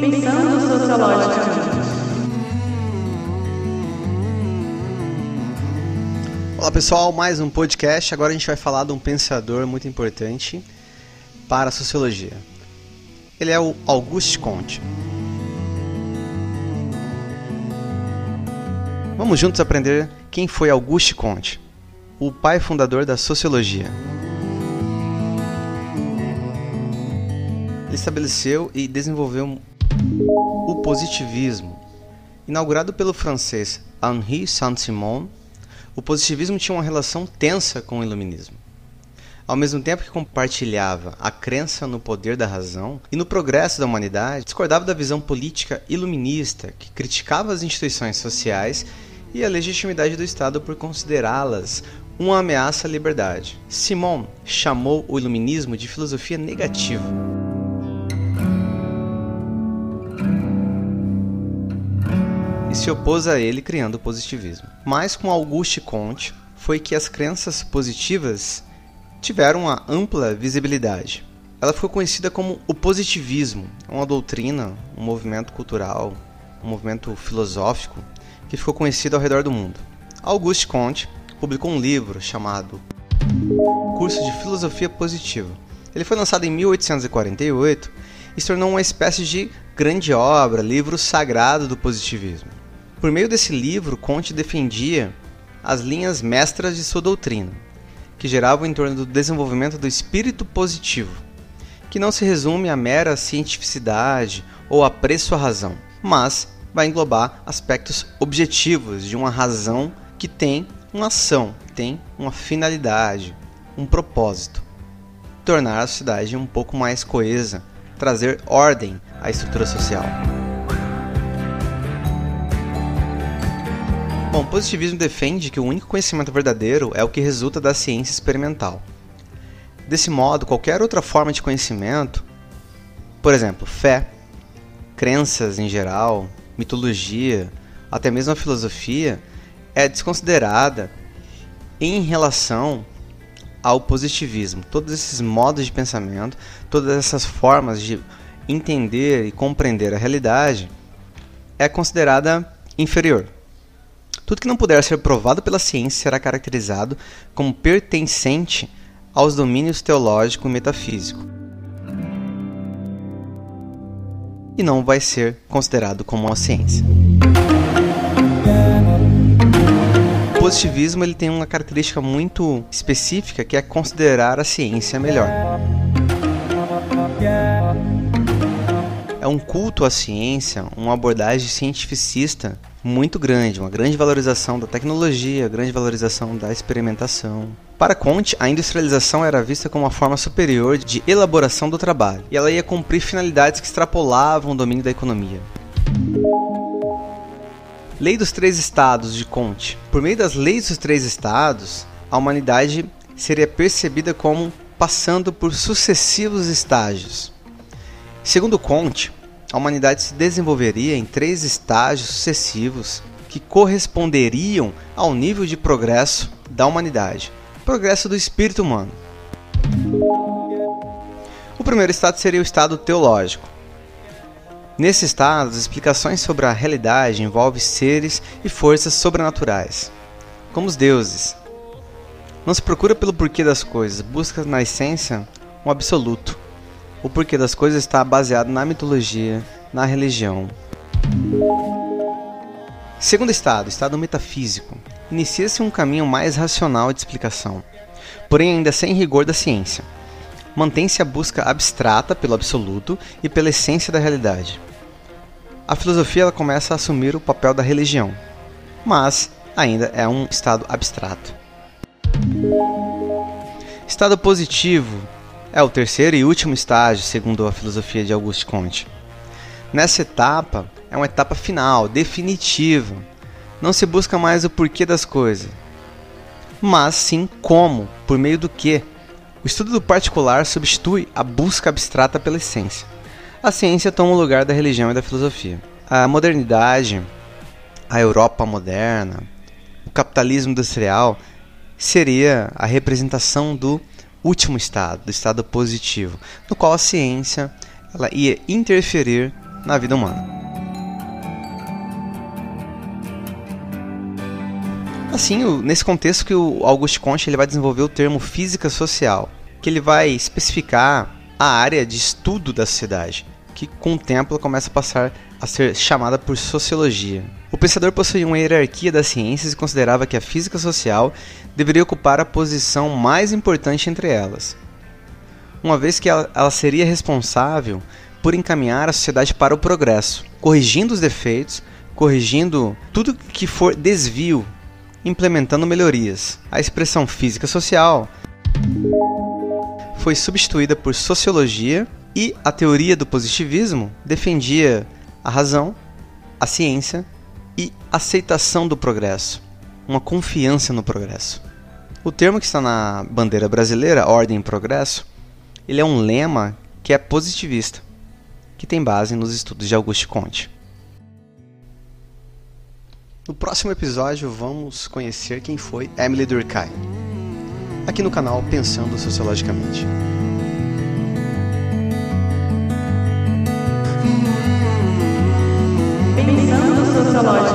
Pensando sociologicamente. Olá pessoal, mais um podcast. Agora a gente vai falar de um pensador muito importante para a sociologia. Ele é o Auguste Comte. Vamos juntos aprender quem foi Auguste Comte, o pai fundador da sociologia. Ele estabeleceu e desenvolveu o positivismo. Inaugurado pelo francês Henri Saint-Simon, o positivismo tinha uma relação tensa com o iluminismo. Ao mesmo tempo que compartilhava a crença no poder da razão e no progresso da humanidade, discordava da visão política iluminista que criticava as instituições sociais e a legitimidade do Estado por considerá-las uma ameaça à liberdade. Simon chamou o iluminismo de filosofia negativa. Se opôs a ele criando o positivismo. Mas com Auguste Comte foi que as crenças positivas tiveram uma ampla visibilidade. Ela ficou conhecida como o positivismo, uma doutrina, um movimento cultural, um movimento filosófico que ficou conhecido ao redor do mundo. Auguste Comte publicou um livro chamado Curso de Filosofia Positiva. Ele foi lançado em 1848 e se tornou uma espécie de grande obra, livro sagrado do positivismo. Por meio desse livro, Comte defendia as linhas mestras de sua doutrina, que geravam em torno do desenvolvimento do espírito positivo, que não se resume à mera cientificidade ou apreço à razão, mas vai englobar aspectos objetivos de uma razão que tem uma ação, tem uma finalidade, um propósito. Tornar a sociedade um pouco mais coesa, trazer ordem à estrutura social. O positivismo defende que o único conhecimento verdadeiro é o que resulta da ciência experimental. Desse modo, qualquer outra forma de conhecimento, por exemplo, fé, crenças em geral, mitologia, até mesmo a filosofia, é desconsiderada em relação ao positivismo. Todos esses modos de pensamento, todas essas formas de entender e compreender a realidade é considerada inferior. Tudo que não puder ser provado pela ciência será caracterizado como pertencente aos domínios teológico e metafísico. E não vai ser considerado como uma ciência. O positivismo ele tem uma característica muito específica que é considerar a ciência melhor. É um culto à ciência, uma abordagem cientificista muito grande, uma grande valorização da tecnologia, grande valorização da experimentação. Para Comte, a industrialização era vista como uma forma superior de elaboração do trabalho, e ela ia cumprir finalidades que extrapolavam o domínio da economia. Lei dos Três Estados de Comte. Por meio das leis dos três estados, a humanidade seria percebida como passando por sucessivos estágios. Segundo Comte, a humanidade se desenvolveria em três estágios sucessivos que corresponderiam ao nível de progresso da humanidade. Progresso do espírito humano. O primeiro estado seria o estado teológico. Nesse estado, as explicações sobre a realidade envolvem seres e forças sobrenaturais, como os deuses. Não se procura pelo porquê das coisas, busca na essência um absoluto. O porquê das coisas está baseado na mitologia, na religião. Segundo estado, estado metafísico, inicia-se um caminho mais racional de explicação, porém ainda sem rigor da ciência. Mantém-se a busca abstrata pelo absoluto e pela essência da realidade. A filosofia ela começa a assumir o papel da religião, mas ainda é um estado abstrato. Estado positivo é o terceiro e último estágio, segundo a filosofia de Auguste Comte. Nessa etapa, é uma etapa final, definitiva. Não se busca mais o porquê das coisas, mas sim como, por meio do que. O estudo do particular substitui a busca abstrata pela essência. A ciência toma o lugar da religião e da filosofia. A modernidade, a Europa moderna, o capitalismo industrial seria a representação do último estado, do estado positivo, no qual a ciência ela ia interferir na vida humana. Assim, nesse contexto que o Auguste Comte ele vai desenvolver o termo física social, que ele vai especificar a área de estudo da sociedade, que com o tempo ela começa a passar a ser chamada por sociologia. O pensador possuía uma hierarquia das ciências e considerava que a física social deveria ocupar a posição mais importante entre elas, uma vez que ela, seria responsável por encaminhar a sociedade para o progresso, corrigindo os defeitos, corrigindo tudo que for desvio implementando melhorias. A expressão física social foi substituída por sociologia e a teoria do positivismo defendia a razão, a ciência e aceitação do progresso, uma confiança no progresso. O termo que está na bandeira brasileira, ordem e progresso, ele é um lema que é positivista, que tem base nos estudos de Auguste Comte. No próximo episódio vamos conhecer quem foi Emily Durkheim, aqui no canal Pensando Sociologicamente. Pensando Sociologicamente.